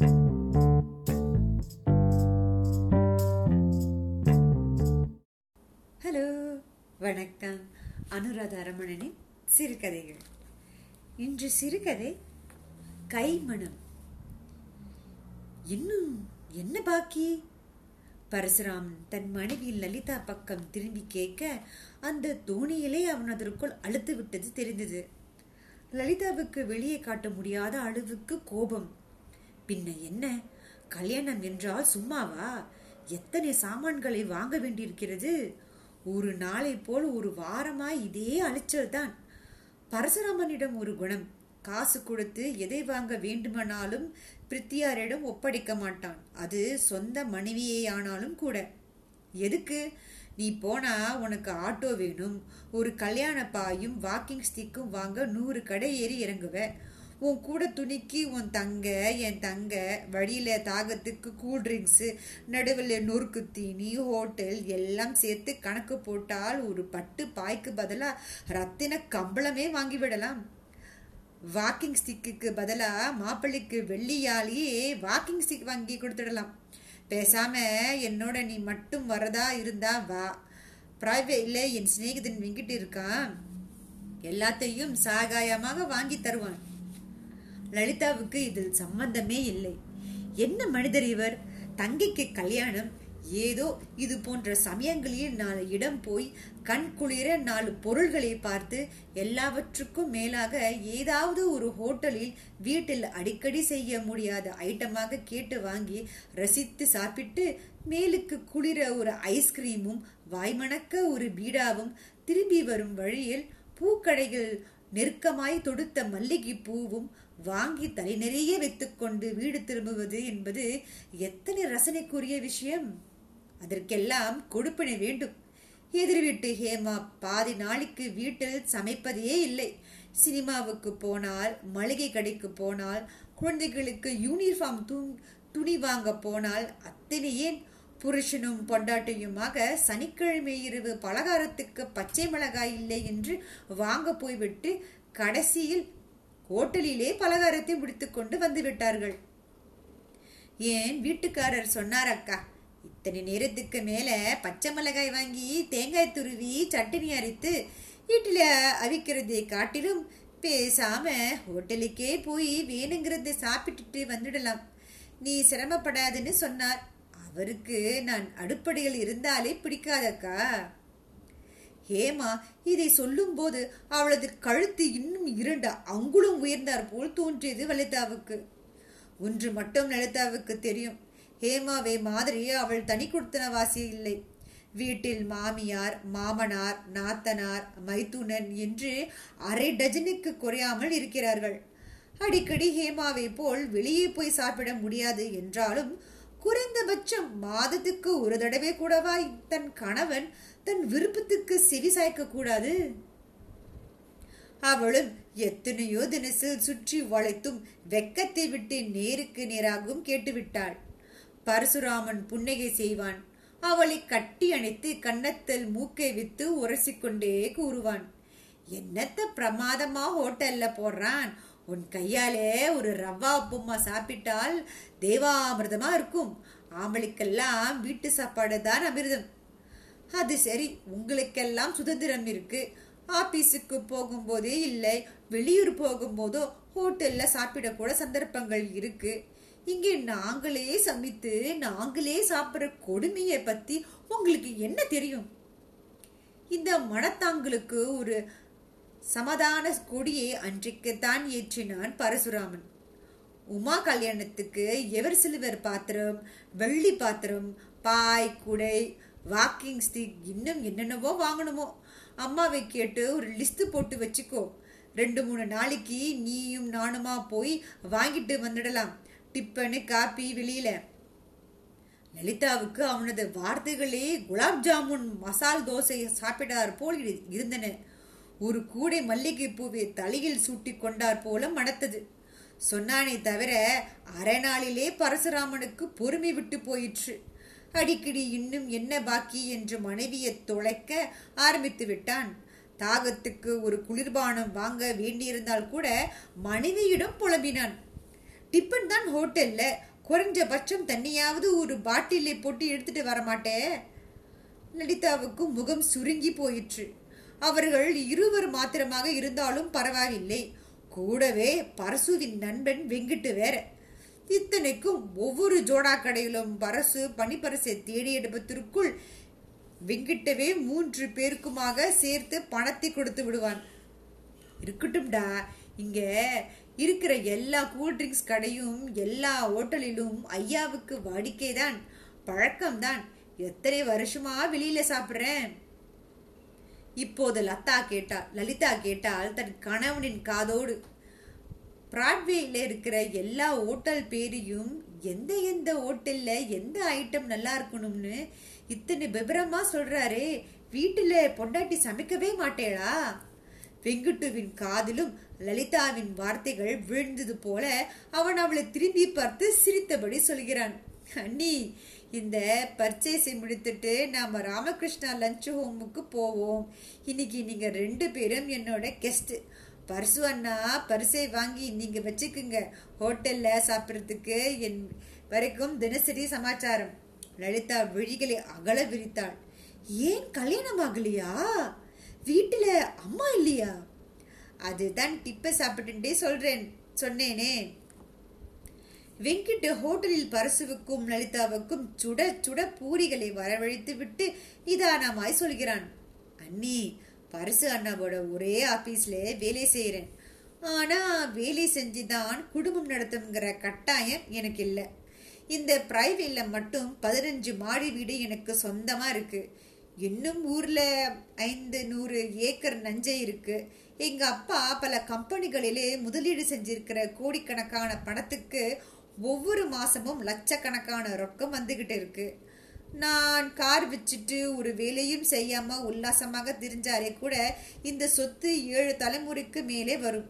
Hello வணக்கம். அனுராதா ரமணனின் சிறுகதைகள். இன்று சிறுகதை கைமணம். இன்னும் என்ன பாக்கி? பரசுராம் தன் மனைவி லலிதா பக்கம் திரும்பி கேட்க அந்த தோணியிலே அவன் அதற்குள் அழுத்து விட்டது தெரிந்தது. லலிதாவுக்கு வெளியே காட்ட முடியாத அளவுக்கு கோபம். பின்ன என்ன? கல்யாணம் என்றால் சும்மாவா? எத்தனை சாமான்களை வாங்க வேண்டியிருக்கிறது? ஒரு நாளை போல் ஒரு வாரமாய் இதே அலைச்சல் தான் பரசுராமனிடம் ஒரு குணம். காசு கொடுத்து எதை வாங்க வேண்டுமானாலும் பிரித்தியாரிடம் ஒப்படைக்க மாட்டான். அது சொந்த மனைவியே ஆனாலும் கூட. எதுக்கு? நீ போனா உனக்கு ஆட்டோ வேணும். ஒரு கல்யாண பாயும் வாக்கிங் ஸ்டிக்கும் வாங்க நூறு கடை ஏறி இறங்குவ. உன் கூட துணிக்கு உன் தங்க என் தங்க வழியில் தாகத்துக்கு கூல்ட்ரிங்க்ஸு நடுவில் நொறுக்கு தீனி ஹோட்டல் எல்லாம் சேர்த்து கணக்கு போட்டால் ஒரு பட்டு பாய்க்கு பதிலாக ரத்தின கம்பளமே வாங்கிவிடலாம் வாக்கிங் ஸ்டிக்கு பதிலாக மாப்பிள்ளைக்கு வெள்ளியாலேயே வாக்கிங் ஸ்டிக் வாங்கி கொடுத்துடலாம். பேசாம என்னோட நீ மட்டும் வரதா இருந்தா வா. பிரைவேட்ல என் சிநேகிதன் வெங்கிட்டு இருக்கான். எல்லாத்தையும் சாகாயமாக வாங்கி தருவான். லலிதாவுக்கு இதில் சம்பந்தமே இல்லை. என்ன மனிதர் இவர்? தங்கைக்கு கல்யாணம்? ஏதோ இது போன்ற சமயங்களில் நாலு இடம் போய் கண் குளிர நாலு பொருள்களை பார்த்து எல்லாவற்றுக்கும் மேலாக ஏதாவது ஒரு ஹோட்டலில் வீட்டில் அடிக்கடி செய்ய முடியாத ஐட்டமாக கேட்டு வாங்கி ரசித்து சாப்பிட்டு மேலுக்கு குளிர ஒரு ஐஸ்கிரீமும் வாய்மணக்க ஒரு பீடாவும் திரும்பி வரும் வழியில் பூக்கடைகள் நெருக்கமாய் தொடுத்த மல்லிகை பூவும் வாங்கி தலை நிறைய வைத்துக்கொண்டு வீடு திரும்புவது என்பது எத்தனை ரசனைக்குரிய விஷயம். அதற்கெல்லாம் கொடுப்பினை வேண்டும். எதிர் வீட்டு ஹேமா பாதி நாளைக்கு வீட்டில் சமைப்பதே இல்லை. சினிமாவுக்கு போனால் மளிகை கடைக்கு போனால் குழந்தைகளுக்கு யூனிஃபார்ம் துணி வாங்க போனால் அத்தனை ஏன்? புருஷனும் பொண்டாட்டியுமாக சனிக்கிழமை இரவு பலகாரத்துக்கு பச்சை மிளகாய் இல்லை என்று வாங்க போய்விட்டு கடைசியில் ஹோட்டலிலே பலகாரத்தை முடித்துக்கொண்டு வந்து விட்டார்கள் ஏன் வீட்டுக்காரர் சொன்னார் அக்கா இத்தனை நேரத்துக்கு மேலே பச்சை மிளகாய் வாங்கி தேங்காய் துருவி சட்னி அரைத்து வீட்டில் அவிக்கிறதை காட்டிலும் பேசாம ஹோட்டலுக்கே போய் வேணுங்கிறத சாப்பிட்டுட்டு வந்துடலாம். நீ சிரமப்படாதுன்னு சொன்னார். அவருக்கு நான் அடுப்படையில் இருந்தாலே பிடிக்காதக்கா. ஹேமா இதை சொல்லும்போது அவளது கழுத்து இன்னும் இரண்டு அங்குலம் உயர்ந்தார் போல் தோன்றியது லலிதாவுக்கு. ஒன்று மட்டும் லலிதாவுக்கு தெரியும். ஹேமாவை மாதிரி அவள் தனி கொடுத்தனவாசி இல்லை. வீட்டில் மாமியார் மாமனார் நாத்தனார் மைத்துனன் என்று அரை டஜனுக்கு குறையாமல் இருக்கிறார்கள். அடிக்கடி ஹேமாவை போல் வெளியே போய் சாப்பிட முடியாது என்றாலும் குறைந்தபட்சம் மாதத்துக்கு ஒரு தடவை கூடவா? தன் கணவன் தன் விருப்பத்துக்கு செவி சாய்க்க கூடாது அவளும் எத்தனையோ தினசில் சுற்றி வளைத்தும் வெக்கத்தை விட்டு நேருக்கு நேராகவும் கேட்டுவிட்டாள். பரசுராமன் புன்னகை செய்வான். அவளை கட்டி அணைத்து கன்னத்தில் மூக்கை வித்து உரசிக்கொண்டே கூறுவான். என்னத்த பிரமாதமா ஹோட்டல்ல போடுறான் உன் கையாலே ஒரு ரவா உப்புமா சாப்பிட்டால் தேவாமிர்தமா இருக்கும். ஆம்பளுக்கெல்லாம் வீட்டு சாப்பாடு தான் அமிர்தம். அது சரி உங்களுக்கெல்லாம் சுதந்திரம் இருக்கு. ஆபீஸுக்கு போகும்போதே இல்லை வெளியூர் போகும்போதோ ஹோட்டல்ல சாப்பிடக்கூட சந்தர்ப்பங்கள் இருக்கு. இங்கே நாங்களே சமைத்து நாங்களே சாப்பிட்ற கொடுமையை பத்தி உங்களுக்கு என்ன தெரியும்? இந்த மனத்தாங்களுக்கு ஒரு சமாதான கொடியை அன்றைக்குத்தான் ஏற்றினான் பரசுராமன். உமா கல்யாணத்துக்கு எவர் சிலுவர் பாத்திரம் வெள்ளி பாத்திரம் பாய் குடை வாக்கிங் ஸ்டிக் இன்னும் என்னென்னவோ வாங்கணுமோ. அம்மாவை கேட்டு ஒரு லிஸ்ட் போட்டு வச்சுக்கோ. ரெண்டு மூணு நாளைக்கு நீயும் நானுமா போய் வாங்கிட்டு வந்துடலாம். டிப்பனு காப்பி வெளியில. லலிதாவுக்கு அவனது வார்த்தைகளே குலாப் ஜாமுன் மசால் தோசை சாப்பிடார் போல் இருந்தன. ஒரு கூடை மல்லிகை பூவை தலையில் சூட்டி கொண்டார் போல மணத்தது. சொன்னானே தவிர அரை நாளிலே பரசுராமனுக்கு பொறுமை விட்டு போயிற்று. அடிக்கடி இன்னும் என்ன பாக்கி என்று மனைவியை தொலைக்க ஆரம்பித்து விட்டான். தாகத்துக்கு ஒரு குளிர்பானம் வாங்க வேண்டியிருந்தால் கூட மனைவியிடம் புலம்பினான். டிப்பன் தான் ஹோட்டல்ல குறைஞ்சபட்சம் தண்ணியாவது ஒரு பாட்டிலை போட்டு எடுத்துட்டு வரமாட்டே. லலிதாவுக்கு முகம் சுருங்கி போயிற்று. அவர்கள் இருவர் மாத்திரமாக இருந்தாலும் பரவாயில்லை. கூடவே பரசுவின் நண்பன் வெங்கிட்டு வேற. இத்தனைக்கும் ஒவ்வொரு ஜோடா கடையிலும் பரசு பனிப்பரசை தேடி எடுப்பதற்குள் வெங்கிட்டவே மூன்று பேருக்குமாக சேர்த்து பணத்தை கொடுத்து விடுவான். இருக்கட்டும்டா இங்க இருக்கிற எல்லா கூல் ட்ரிங்க்ஸ் கடையும் எல்லா ஹோட்டலிலும் ஐயாவுக்கு வாடிக்கைதான் பழக்கம்தான். எத்தனை வருஷமா வெளியில சாப்பிட்றேன்? இப்போது லதா கேட்டாள். லலிதா கேட்டால் தன் கணவனின் காதோடு பிராட்வேயில் இருக்கிற எல்லா ஹோட்டல் பேரையும் எந்த எந்த ஹோட்டலில் எந்த ஐட்டம் நல்லா இருக்கணும்னு இத்தனை விபரமாக சொல்கிறாரே வீட்டில் பொண்டாட்டி சமைக்கவே மாட்டேளா? வெங்குட்டுவின் காதிலும் லலிதாவின் வார்த்தைகள் விழுந்தது போல அவன் அவளை திரும்பி பார்த்து சிரித்தபடி சொல்கிறான். அண்ணி இந்த பர்ச்சேஸை முடித்துட்டு நாம் ராமகிருஷ்ணா லஞ்ச் ஹோமுக்கு போவோம். இன்னைக்கு நீங்கள் ரெண்டு பேரும் என்னோட கெஸ்ட்டு பர்சு அண்ணா பரிசை வாங்கி நீங்கள் வச்சுக்குங்க. ஹோட்டலில் சாப்பிட்றதுக்கு என் வரைக்கும் தினசரி சமாச்சாரம். லலிதா விழிகளை அகல விரித்தாள். ஏன் கல்யாணம் ஆகலையா? வீட்டில் அம்மா இல்லையா? அதுதான் டிப்பை சாப்பிட்டுட்டே சொல்கிறேன் சொன்னேனே. வெங்கிட் ஹோட்டலில் பரசுவுக்கும் லலிதாவுக்கும் சுட சுட பூரிகளை வரவழைத்து விட்டு நிதானமாய் சொல்கிறான். அண்ணி பரசு அண்ணாவோட ஒரே ஆபீஸ்ல வேலை செய்யறேன் ஆனா வேலை செஞ்சுதான் குடும்பம் நடத்துங்கிற கட்டாயம் எனக்கு இல்லை. இந்த பிரைவேட்ல மட்டும் பதினஞ்சு மாடி வீடு எனக்கு சொந்தமா இருக்கு. இன்னும் ஊர்ல ஐந்து நூறு ஏக்கர் நஞ்சை இருக்கு. எங்க அப்பா பல கம்பெனிகளிலே முதலீடு செஞ்சிருக்கிற கோடிக்கணக்கான பணத்துக்கு ஒவ்வொரு மாசமும் லட்சக்கணக்கான ரொக்கம் வந்துகிட்டு இருக்கு. நான் கார் வச்சுட்டு ஒரு வேலையும் செய்யாம உல்லாசமாக திரிஞ்சாலே கூட இந்த சொத்து ஏழு தலைமுறைக்கு மேலே வரும்.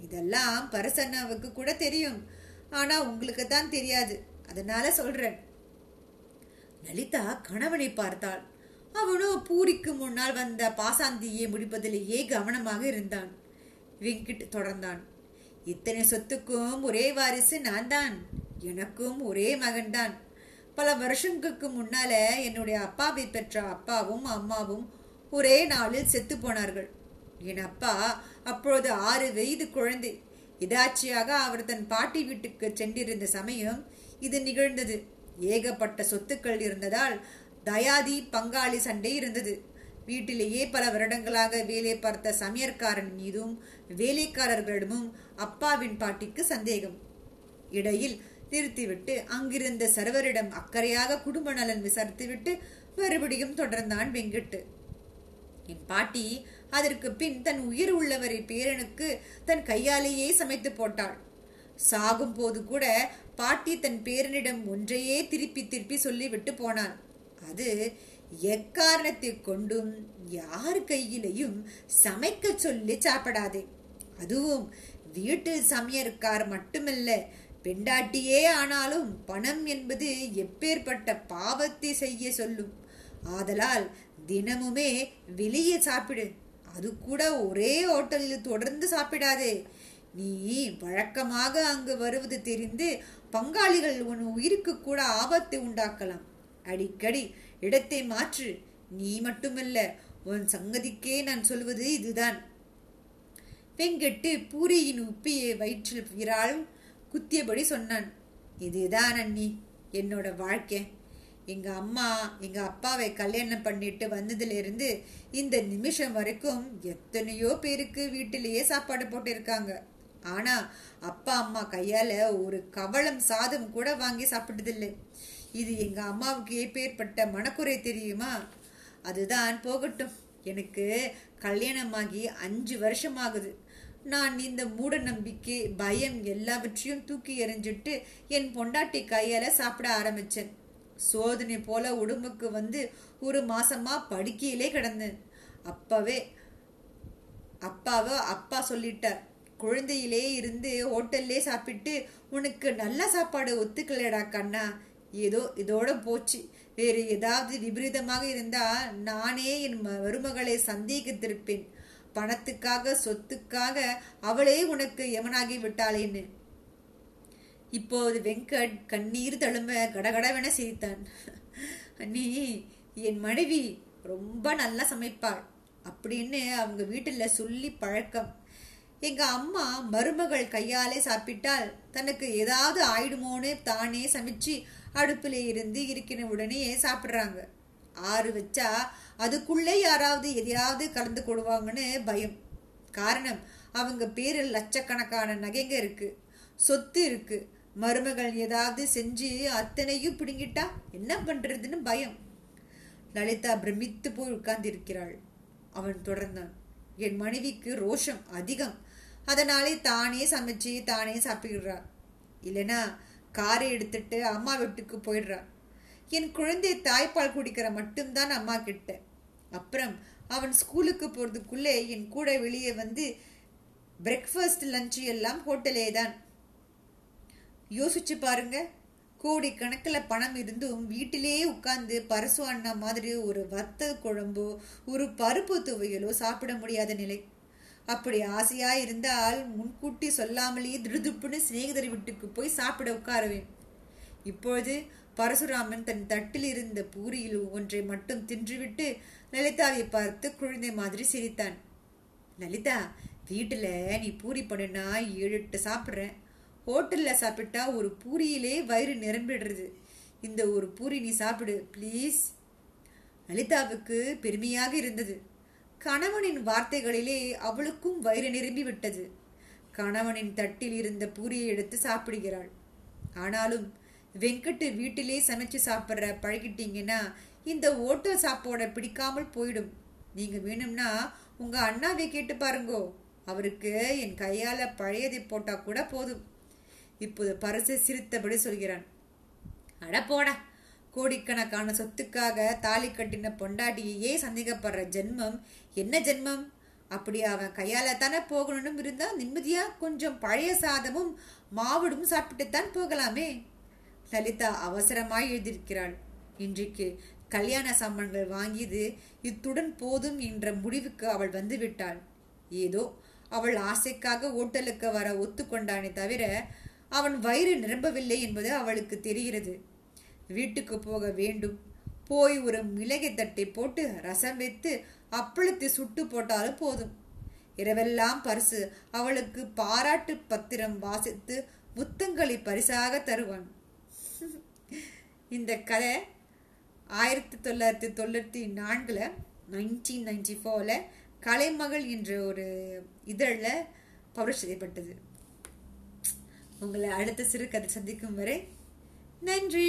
இதெல்லாம் பரசண்ணாவுக்கு கூட தெரியும். ஆனா உங்களுக்கு தான் தெரியாது. அதனால சொல்றேன். லலிதா கணவனை பார்த்தாள். அவனோ பூரிக்கு முன்னால் வந்த பாசாந்தியை முடிப்பதிலேயே கவனமாக இருந்தான். வெங்கிட் தொடர்ந்தான். இத்தனை சொத்துக்கும் ஒரே வாரிசு நான் தான் எனக்கும் ஒரே மகன்தான். பல வருஷங்களுக்கு முன்னால என்னுடைய அப்பாவை பெற்ற அப்பாவும் அம்மாவும் ஒரே நாளில் செத்து போனார்கள். என் அப்பா அப்பொழுது ஆறு வயது குழந்தை. இதாச்சியாக அவர் தன் பாட்டி வீட்டுக்கு சென்றிருந்த சமயம் இது நிகழ்ந்தது. ஏகப்பட்ட சொத்துக்கள் இருந்ததால் தயாதி பங்காளி சண்டை இருந்தது. வீட்டிலேயே பல வருடங்களாக வேலை பார்த்த சமையற்காரன் மீதும் வேலைக்காரர்களிடமும் அப்பாவின் பாட்டிக்கு சந்தேகம். இடையில் நிறுத்திவிட்டு அங்கிருந்த சர்வரிடம் அக்கறையாக குடும்ப நலன் விசாரித்துவிட்டு மறுபடியும் தொடர்ந்தான் வெங்கிட்டு. என் பாட்டி அதற்கு பின் தன் உயிர் உள்ளவரை பேரனுக்கு தன் கையாலேயே சமைத்து போட்டாள். சாகும் போது கூட பாட்டி தன் பேரனிடம் ஒன்றையே திருப்பி திருப்பி சொல்லிவிட்டு போனான் அது எக்காரணத்தை கொண்டும் யார் கையிலையும் சமைக்க சொல்லி சாப்பிடாதே. அதுவும் வீட்டு சமையற்கார் மட்டுமல்ல பெண்டாட்டியே ஆனாலும் பணம் என்பது எப்பேற்பட்ட பாவத்தை செய்ய சொல்லும். ஆதலால் தினமுமே வெளியே சாப்பிடு. அது கூட ஒரே ஹோட்டலில் தொடர்ந்து சாப்பிடாதே. நீ வழக்கமாக அங்கு வருவது தெரிந்து பங்காளிகள் உன் உயிருக்கு கூட ஆபத்தை உண்டாக்கலாம். அடிக்கடி இடத்தை மாற்று. நீ மட்டுமல்ல உன் சங்கதிக்கே நான் சொல்வது இதுதான். வெங்கட்டு பூரியின் உப்பியை வயிற்றில் விரால் குத்தியபடி சொன்னான். இதுதான் அண்ணி என்னோட வாழ்க்கை. எங்க அம்மா எங்க அப்பாவை கல்யாணம் பண்ணிட்டு வந்ததுலேருந்து இந்த நிமிஷம் வரைக்கும் எத்தனையோ பேருக்கு வீட்டிலேயே சாப்பாடு போட்டிருக்காங்க. ஆனா அப்பா அம்மா கையால ஒரு கவளம் சாதம் கூட வாங்கி சாப்பிட்டதில்லை. இது எங்க அம்மாவுக்கு ஏற்பேற்பட்ட மனக்குறை தெரியுமா? அதுதான் போகட்டும். எனக்கு கல்யாணமாகி அஞ்சு வருஷம் ஆகுது நான் இந்த மூட நம்பிக்கை பயம் எல்லாவற்றையும் தூக்கி எறிஞ்சிட்டு என் பொண்டாட்டி கையால சாப்பிட ஆரம்பிச்சேன். சோதனை போல உடம்புக்கு வந்து ஒரு மாசமா படுக்கையிலே கிடந்தேன். அப்பவே அப்பாவோ அப்பா சொல்லிட்டார் குழந்தையிலே இருந்து ஹோட்டல்லே சாப்பிட்டு உனக்கு நல்ல சாப்பாடு ஒத்துக்கலடா கண்ணா. ஏதோ இதோட போச்சு. வேறு ஏதாவது விபரீதமாக இருந்தால் நானே என் மருமகளை சந்தேகித்திருப்பேன். பணத்துக்காக சொத்துக்காக அவளே உனக்கு எவனாகி விட்டாளேன்னு. இப்போது வெங்கட் கண்ணீர் தழும்ப கடகடவென சிரித்தான். நீ என் மனைவி ரொம்ப நல்லா சமைப்பாள். அப்படின்னு அவங்க வீட்டில் சொல்லி பழக்கம். எங்க அம்மா மருமகள் கையாலே சாப்பிட்டால் தனக்கு ஏதாவது ஆயிடுமோன்னு தானே சமைச்சு அடுப்பில் இருந்து இருக்கிற உடனே சாப்பிட்றாங்க. ஆறு வச்சா அதுக்குள்ளே யாராவது எதையாவது கலந்து கொடுவாங்கன்னு பயம். காரணம் அவங்க பேரில் லட்சக்கணக்கான நகைங்க இருக்கு. சொத்து இருக்கு. மருமகள் ஏதாவது செஞ்சு அத்தனையும் பிடுங்கிட்டா என்ன பண்றதுன்னு பயம். லலிதா பிரமித்து போய் உட்கார்ந்திருக்கிறாள். அவன் தொடர்ந்தான். என் மனைவிக்கு ரோஷம் அதிகம். அதனாலே தானே சமைச்சு தானே சாப்பிடுறா. இல்லைனா காரை எடுத்துட்டு அம்மா வீட்டுக்கு போயிடுறா. என் குழந்தை தாய்ப்பால் குடிக்கிற மட்டும்தான் அம்மா கிட்ட. அப்புறம் அவன் ஸ்கூலுக்கு போகிறதுக்குள்ளே என் கூட வெளியே வந்து பிரேக்ஃபாஸ்ட் லஞ்ச் எல்லாம் ஹோட்டலே தான். யோசிச்சு பாருங்க. கோடி கணக்கில் பணம் இருந்தும் வீட்டிலேயே உட்காந்து பரசு அண்ணா மாதிரி ஒரு வத்த குழம்போ ஒரு பருப்பு துவையலோ சாப்பிட முடியாத நிலை. அப்படி ஆசையா இருந்தால் முன்கூட்டி சொல்லாமலேயே திருதுப்புன்னு சிநேகிதர் வீட்டுக்கு போய் சாப்பிட உட்காருவேன். இப்பொழுது பரசுராமன் தன் தட்டில் இருந்த பூரியில் ஒன்றை மட்டும் தின்றுவிட்டு லலிதாவை பார்த்து குழந்தை மாதிரி சிரித்தான். லலிதா வீட்டில் நீ பூரி பண்ணுனா ஏழு எட்டு சாப்பிட்றேன். ஹோட்டலில் சாப்பிட்டா ஒரு பூரியிலே வயிறு நிரம்பிடுறது. இந்த ஒரு பூரி நீ சாப்பிடு ப்ளீஸ் லலிதாவுக்கு பெருமையாக இருந்தது. கணவனின் வார்த்தைகளிலே அவளுக்கும் வயிறு நிரம்பி விட்டது. கணவனின் தட்டில் இருந்த பூரியை எடுத்து சாப்பிடுகிறாள். ஆனாலும் வெங்கட்டு வீட்டிலே சமைச்சு சாப்பிட்ற பழகிட்டீங்கன்னா இந்த ஓட்டல் சாப்போட பிடிக்காமல் போயிடும். நீங்க வேணும்னா உங்க அண்ணாவை கேட்டு பாருங்கோ. அவருக்கு என் கையால பழையதை போட்டா கூட போதும். இப்போது பரசு சிரித்தபடி சொல்கிறான். அட போடா. கோடிக்கணக்கான சொத்துக்காக தாலி கட்டின பொண்டாட்டியையே சந்தேகப்படுற ஜென்மம் என்ன ஜென்மம்? அப்படி அவன் கையால் தானே போகணும்னு இருந்தால் நிம்மதியாக கொஞ்சம் பழைய சாதமும் மாவுடும் சாப்பிட்டுத்தான் போகலாமே. லலிதா அவசரமாய் எழுதியிருக்கிறாள். இன்றைக்கு கல்யாண சாமான்கள் வாங்கியது இத்துடன் போதும் என்ற முடிவுக்கு அவள் வந்து விட்டாள் ஏதோ அவள் ஆசைக்காக ஓட்டலுக்கு வர ஒத்துக்கொண்டானே தவிர அவன் வயிறு நிரம்பவில்லை என்பது அவளுக்கு தெரிகிறது. வீட்டுக்கு போக வேண்டும். போய் ஒரு மிளகை தட்டை போட்டு ரசம் வைத்து அப்பளத்தை சுட்டு போட்டாலும் போதும். இரவெல்லாம் பரிசு அவளுக்கு பாராட்டு பத்திரம் வாசித்து முத்தங்களை பரிசாக தருவான். இந்த கதை ஆயிரத்தி தொள்ளாயிரத்தி தொண்ணூற்றி நான்கில் நைன்டீன் நைன்டி ஃபோரில் கலைமகள் என்ற ஒரு இதழில் பப்ளிஷ் செய்யப்பட்டது. உங்களை அடுத்த சிறு கதை சந்திக்கும் வரை நன்றி!